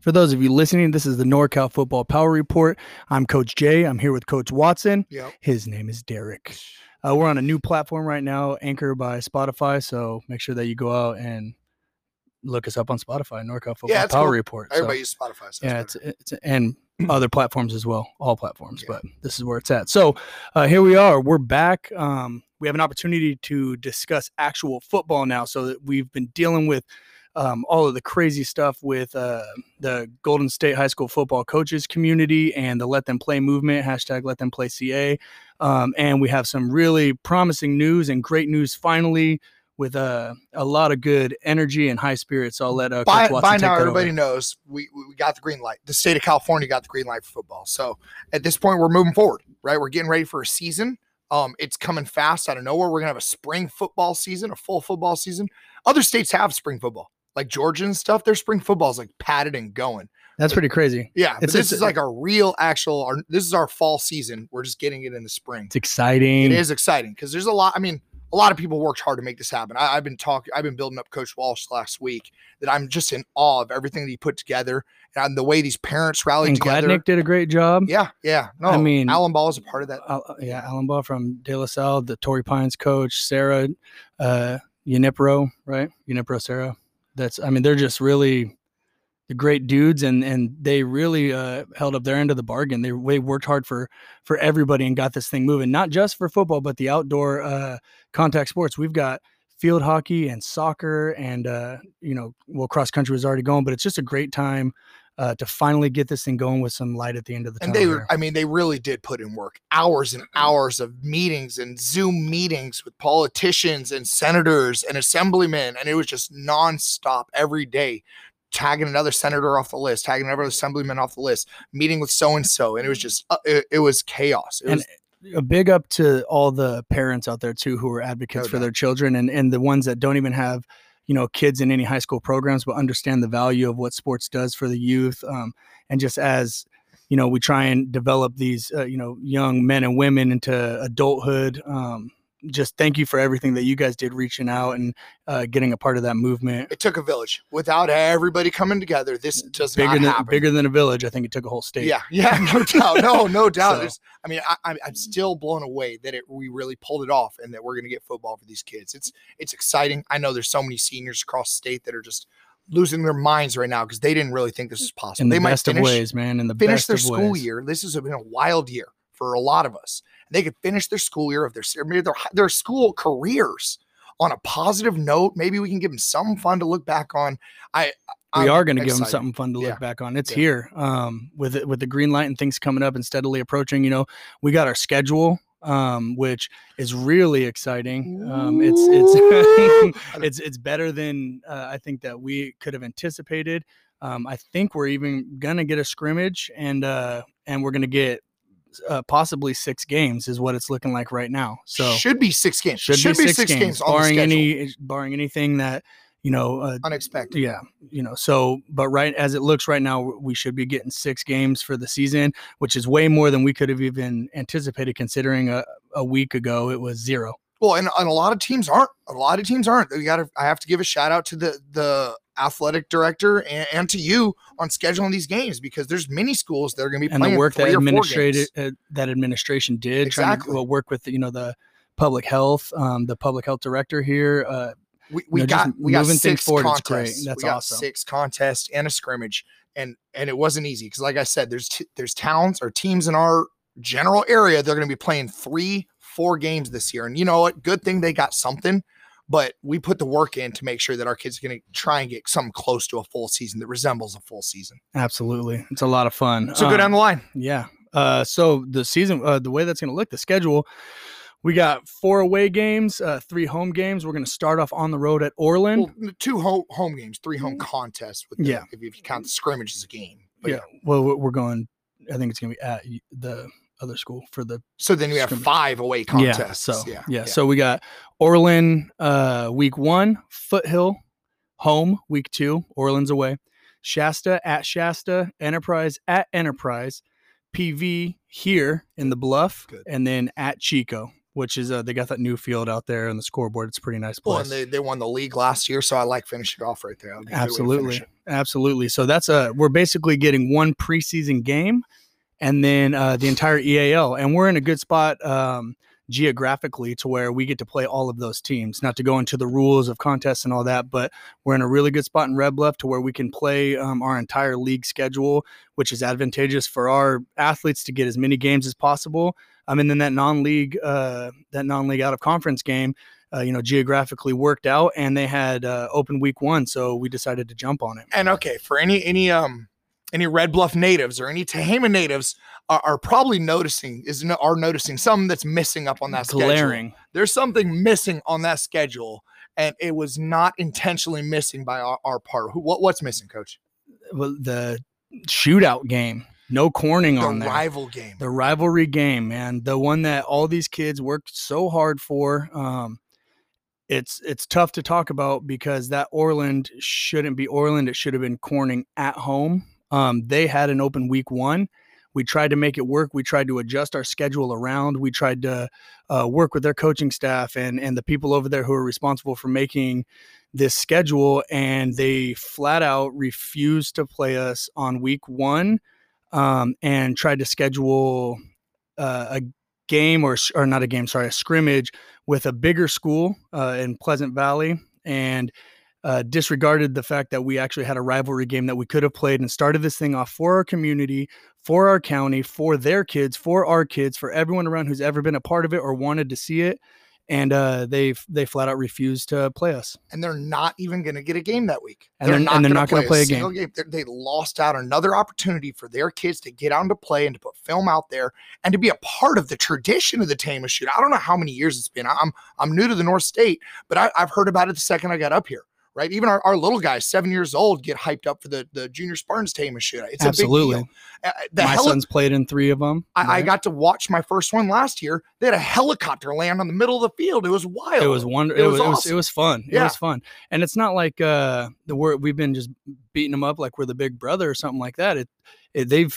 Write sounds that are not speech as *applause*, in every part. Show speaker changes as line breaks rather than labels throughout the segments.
For those of you listening, this is the NorCal Football Power Report. I'm Coach Jay. I'm here with Coach Watson.
Yep.
His name is Derek. Uh, we're on a new platform right now, Anchor by Spotify. So make sure that you go out and look us up on Spotify, NorCal Football
Yeah,
Power
cool.
Report. So,
Everybody uses Spotify. So
yeah,
it's
it's, it's and *clears throat* other platforms as well, all platforms.
Yeah.
But this is where it's at. So uh, here we are. We're back. Um, we have an opportunity to discuss actual football now. So that we've been dealing with um, all of the crazy stuff with uh, the Golden State High School football coaches community and the Let Them Play movement hashtag Let Them Play CA. Um, and we have some really promising news and great news finally. With uh, a lot of good energy and high spirits, so I'll let uh,
by, by now, everybody
over.
knows we, we got the green light. The state of California got the green light for football. So at this point, we're moving forward, right? We're getting ready for a season. Um, it's coming fast out of nowhere. We're gonna have a spring football season, a full football season. Other states have spring football, like Georgia and stuff. Their spring football is like padded and going.
That's pretty crazy.
Yeah, but
It's-
this
it's-
is like our real, actual. Our, this is our fall season. We're just getting it in the spring.
It's exciting.
It is exciting because there's a lot. I mean, a lot of people worked hard to make this happen. I, I've been talking. I've been building up Coach Walsh last week. That I'm just in awe of everything that he put together and the way these parents rallied
And
together.
Gladnick did a great job.
Yeah, yeah. No,
I mean-
Alan Ball is a part of that.
Al- yeah, Alan Ball from De La Salle, the Torrey Pines coach, Sarah uh, Unipro, right? Unipro Sarah. That's, I mean, they're just really the great dudes, and and they really uh, held up their end of the bargain. They, they worked hard for for everybody and got this thing moving, not just for football, but the outdoor uh, contact sports. We've got field hockey and soccer, and uh, you know, well, cross country was already going, but it's just a great time. Uh, to finally get this thing going with some light at the end of the
And
tunnel.
they,
here.
were, I mean, they really did put in work, hours and hours of meetings and Zoom meetings with politicians and senators and assemblymen, and it was just nonstop every day, tagging another senator off the list, tagging another assemblyman off the list, meeting with so and so, and it was just, uh, it, it was chaos. It
And
was,
a big up to all the parents out there too who are advocates
No
for
doubt.
their children and and the ones that don't even have you know kids in any high school programs but understand the value of what sports does for the youth um, and just as you know we try and develop these uh, you know young men and women into adulthood um, just thank you for everything that you guys did reaching out and uh, getting a part of that movement
it took a village. Without everybody coming together, this does
bigger
not
than
happen.
bigger than a village i think it took a whole state
Yeah, yeah, *laughs* no doubt, no, no *laughs* doubt.
So-
I mean, I, I'm, I'm still blown away that it we really pulled it off, and that we're gonna get football for these kids. It's it's exciting. I know there's so many seniors across the state that are just losing their minds right now because they didn't really think this was possible.
in
they
the
might
best
finish,
of ways man in the
finish
best
their
of
school
ways.
year. This has been a wild year for a lot of us. They could finish their school year of their maybe their their school careers on a positive note. Maybe we can give them some fun to look back on. I
we
I'm
are going to give them something fun to look
Yeah.
back on. It's
Yeah.
here um, with with the green light and things coming up and steadily approaching. You know, we got our schedule, um, which is really exciting. Um, it's it's *laughs* it's it's better than uh, I think that we could have anticipated. Um, I think we're even gonna get a scrimmage and uh, and we're gonna get uh, possibly six games is what it's looking like right now. So
should be six games.
should, be, six, games,
on the
barring any barring anything that you know uh,
unexpected.
yeah, you know, so but right as it looks right now, we should be getting six games for the season, which is way more than we could have even anticipated. Considering a, a week ago it was zero.
Well, and, and a lot of teams aren't. A lot of teams aren't. We got to. I have to give a shout out to the the athletic director and, and to you on scheduling these games because there's many schools that are going to be
And the work that administrated uh, that administration did, trying
Exactly.
to well, work with you know the public health, um, the public health director here. Uh,
We, we
know,
got we got six
forward
contests.
That's
we
awesome.
Six contests and a scrimmage, and and it wasn't easy because, like I said, there's t- there's towns or teams in our general area they're going to be playing three, four games this year, and you know what? Good thing they got something. But we put the work in to make sure that our kids are going to try and get something close to a full season that resembles a full season.
absolutely, it's a lot of fun.
So go
Um,
down the line.
Yeah. Uh, so the season, uh, the way that's going to look, the schedule, we got four away games, uh, three home games. We're going to start off on the road at Orland.
Well, two home home games, three home contests. With the.
Yeah.
if you count the scrimmage as a game. But
yeah. Well, we're we're going. I think it's going to be at the other school for the
So then we have five away
yeah.
contests.
So
yeah,
yeah, So we got Orland uh, week one, Foothill home week two, Orland's away, Shasta at Shasta, Enterprise at Enterprise, PV here in the Bluff,
Good.
and then at Chico. which is uh, they got that new field out there and the scoreboard. It's a pretty nice place.
Well, and they, they won the league last year, so I like finishing off right there.
Absolutely, absolutely. So that's a we're basically getting one preseason game, and then uh, the entire EAL, and we're in a good spot. Um, geographically to where we get to play all of those teams. Not to go into the rules of contests and all that, but we're in a really good spot in Red Bluff to where we can play um, our entire league schedule, which is advantageous for our athletes to get as many games as possible. I mean, then that non-league, uh, that non-league out of conference game, uh, you know, geographically worked out, and they had uh, open week one, so we decided to jump on it.
And okay, for any any um any Red Bluff natives or any Tehama natives are, are probably noticing is are noticing something that's missing up on that
glaring.
schedule. There's something missing on that schedule, and it was not intentionally missing by our, our part. Who, what what's missing, Coach?
Well, the shootout game. No corning
the
on there.
rival game.
The rivalry game, man. The one that all these kids worked so hard for. Um, it's it's tough to talk about because that Orland shouldn't be Orland. It should have been Corning at home. Um, they had an open week one. We tried to make it work. We tried to adjust our schedule around. We tried to uh, work with their coaching staff and and the people over there who are responsible for making this schedule, and they flat out refused to play us on week one, um, and tried to schedule uh, a game or or not a game, sorry, a scrimmage with a bigger school uh, in Pleasant Valley, and uh, disregarded the fact that we actually had a rivalry game that we could have played and started this thing off for our community, for our county, for their kids, for our kids, for everyone around who's ever been a part of it or wanted to see it. And uh, they they flat out refused to play us.
And they're not even going to get a game that week.
And they're, and they're not going to play, a game.
game. They lost out another opportunity for their kids to get out to play and to put film out there and to be a part of the tradition of the Tehama shoot. I don't know how many years it's been. I'm I'm new to the North State, but I, I've heard about it the second I got up here right? Even our, our little guys, seven years old, get hyped up for the, the junior Spartans Tehama shoot. It's
Absolutely.
a big deal. Uh,
my son's played in three of them.
I, right? I, got to watch my first one last year. They had a helicopter land on the middle of the field. It was wild.
It was wonderful. It, it, was, awesome. it was it was fun. It was fun. And it's not like uh the word we've been just beating them up like we're the big brother or something like that. It, it they've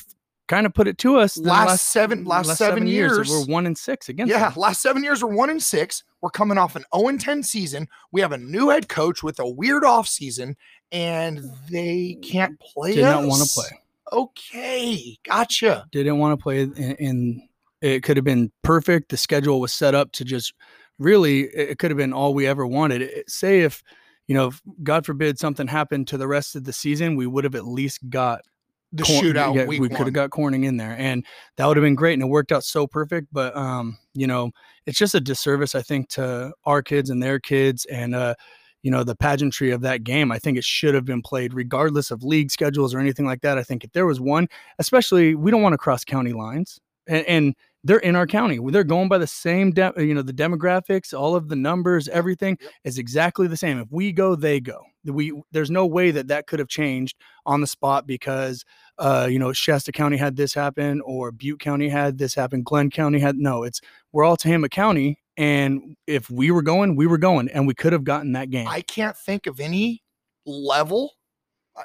kind of put it to us
last, last, seven last, last seven, seven years, years,
we're one and six against
yeah
them.
last seven years we're one and six. We're coming off an 0 and 10 season. We have a new head coach with a weird off season and they can't play
did
us.
not want to play.
Okay gotcha.
Didn't want to play and it could have been perfect. The schedule was set up to just really it could have been all we ever wanted. It, say if you know god forbid something happened to the rest of the season we would have at least got
the Corn, shootout. Yeah,
we could have got Corning in there, and that would have been great, and it worked out so perfect. But um, you know, it's just a disservice, I think, to our kids and their kids, and uh, you know, the pageantry of that game. I think it should have been played regardless of league schedules or anything like that. I think if there was one, especially, we don't want to cross county lines, and, and they're in our county. They're going by the same, de- you know, the demographics, all of the numbers, everything is exactly the same. If we go, they go. We there's no way that that could have changed on the spot because, uh, you know, Shasta County had this happen or Butte County had this happen. Glenn County had no. It's we're all Tehama County, and if we were going, we were going, and we could have gotten that game.
I can't think of any level.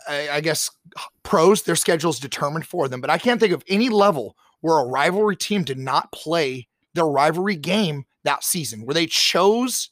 I, I guess pros their schedules determined for them, but I can't think of any level where a rivalry team did not play their rivalry game that season, where they chose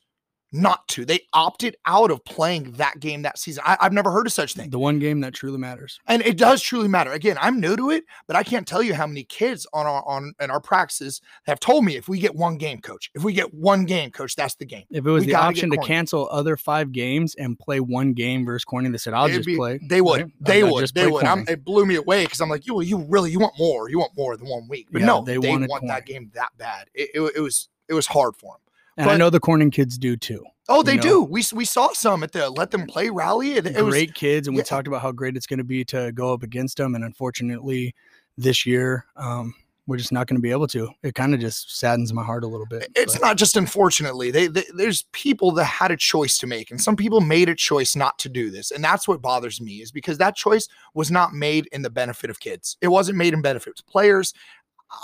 not to. They opted out of playing that game that season. I, have never heard of such thing.
The one game that truly matters,
and it does truly matter. Again, I'm new to it, but I can't tell you how many kids on our on in our practices have told me if we get one game, coach, if we get one game, coach, that's the game.
If it was we the option to cancel other five games and play one game versus Corning, they said I'll
It'd
just
be,
play.
They would, right? they I'll would, they would. it blew me away because I'm like, you, you really, you want more, you want more than one week, but yeah, no, they, they want that game that bad. It, it, it was it was hard for them.
And but, I know the Corning kids do too.
Oh, they know? do. We we saw some at the Let Them Play rally. It, it
great
was,
kids, and
yeah.
we talked about how great it's going to be to go up against them. And unfortunately, this year, um, we're just not going to be able to. It kind of just saddens my heart a little bit.
It's but. not just unfortunately. They, they, there's people that had a choice to make, and some people made a choice not to do this, and that's what bothers me is because that choice was not made in the benefit of kids. It wasn't made in benefit of players.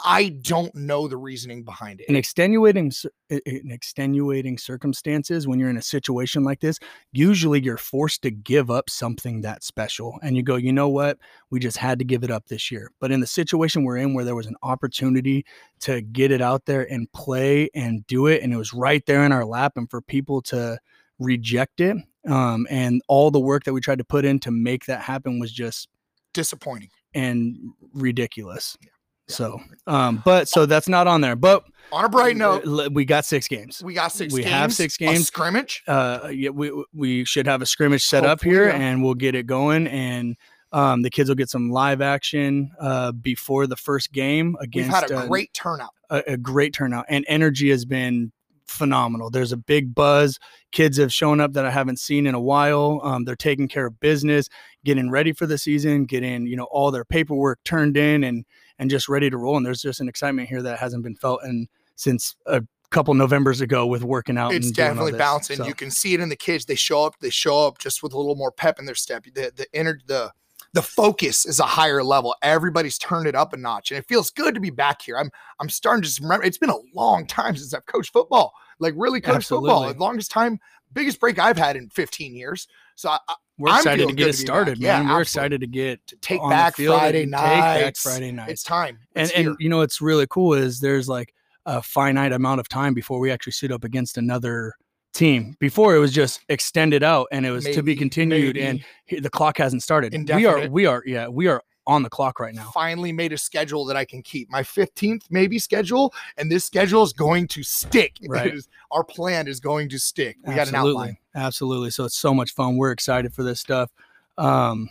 I don't know the reasoning behind it.
in extenuating in extenuating circumstances when you're in a situation like this usually you're forced to give up something that special and you go you know what we just had to give it up this year but in the situation we're in where there was an opportunity to get it out there and play and do it and it was right there in our lap and for people to reject it um, and all the work that we tried to put in to make that happen was just
Disappointing.
and ridiculous
Yeah.
So um but so that's not on there but
On a bright note,
we got six games.
we got six
we
games.
have six
a
games.
scrimmage.
Uh, yeah, we we should have a scrimmage set up here,
yeah.
and we'll get it going. And um, the kids will get some live action uh, before the first game against.
We've had a
uh,
great turnout.
a, a great turnout, and energy has been phenomenal. There's a big buzz. Kids have shown up that I haven't seen in a while. Um, they're taking care of business, getting ready for the season, getting you know all their paperwork turned in, and and just ready to roll. And there's just an excitement here that hasn't been felt in since a couple Novembers ago with working out.
It's
and
definitely bouncing.
So,
You can see it in the kids. They show up. They show up just with a little more pep in their step. The the inner the the focus is a higher level. Everybody's turned it up a notch, and it feels good to be back here. I'm I'm starting to just remember. It's been a long time since I've coached football, like really coached football. The longest time, biggest break I've had in 15 years. So I,
we're
I'm
excited to get it
to
started,
back. Yeah,
man. We're
absolutely.
excited to get
to take back Friday
night. take back. Friday nights.
It's time.
and
It's
and
here.
you know what's really cool is there's like a finite amount of time before we actually suit up against another team. Before it was just extended out and it was to be continued, and
maybe
he- the clock hasn't started. We are we are yeah we are on the clock right now.
finally made a schedule that I can keep. My 15th maybe schedule, and this schedule is going to stick. *laughs*
Right.
is- our plan is going to stick. We got an outline.
Absolutely. So it's so much fun. We're excited for this stuff. Um,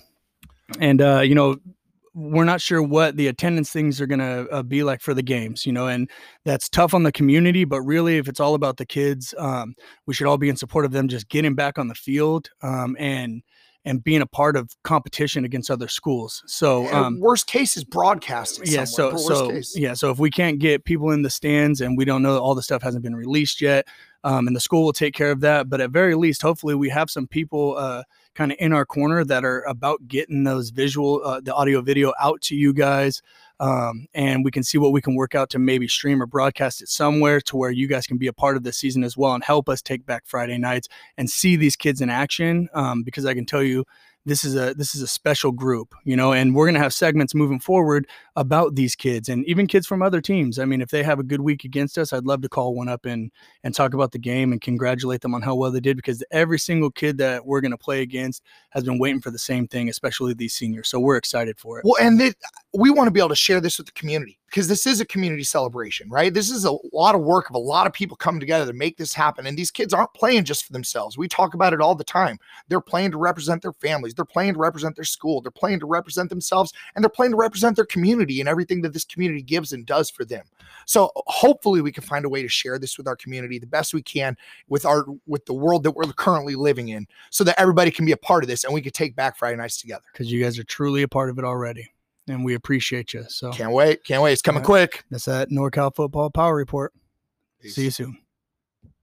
and uh, you know, we're not sure what the attendance things are going to uh, be like for the games, you know, and that's tough on the community. But really, if it's all about the kids, um, we should all be in support of them just getting back on the field um, and and being a part of competition against other schools. So um,
worst case is broadcasting.
yeah
somewhere,
so so
case.
yeah so if we can't get people in the stands and we don't know all the stuff hasn't been released yet um, and the school will take care of that but at very least hopefully we have some people uh, kind of in our corner that are about getting those visual uh, the audio video out to you guys um, and we can see what we can work out to maybe stream or broadcast it somewhere to where you guys can be a part of the season as well and help us take back friday nights and see these kids in action um, because i can tell you this is a this is a special group you know and we're going to have segments moving forward about these kids and even kids from other teams. I mean if they have a good week against us i'd love to call one up and and talk about the game and congratulate them on how well they did because every single kid that we're going to play against has been waiting for the same thing especially these seniors. So we're excited for it.
Well, and it, we want to be able to share this with the community because this is a community celebration, right? This is a lot of work of a lot of people coming together to make this happen. And these kids aren't playing just for themselves. We talk about it all the time. They're playing to represent their families, they're playing to represent their school, they're playing to represent themselves, and they're playing to represent their community and everything that this community gives and does for them. So hopefully we can find a way to share this with our community the best we can with our with the world that we're currently living in so that everybody can be a part of this and we can take back Friday nights together.
because you guys are truly a part of it already and we appreciate you so
Can't wait. Can't wait. It's coming
All
quick.
that's that norcal football power report
Peace.
see you soon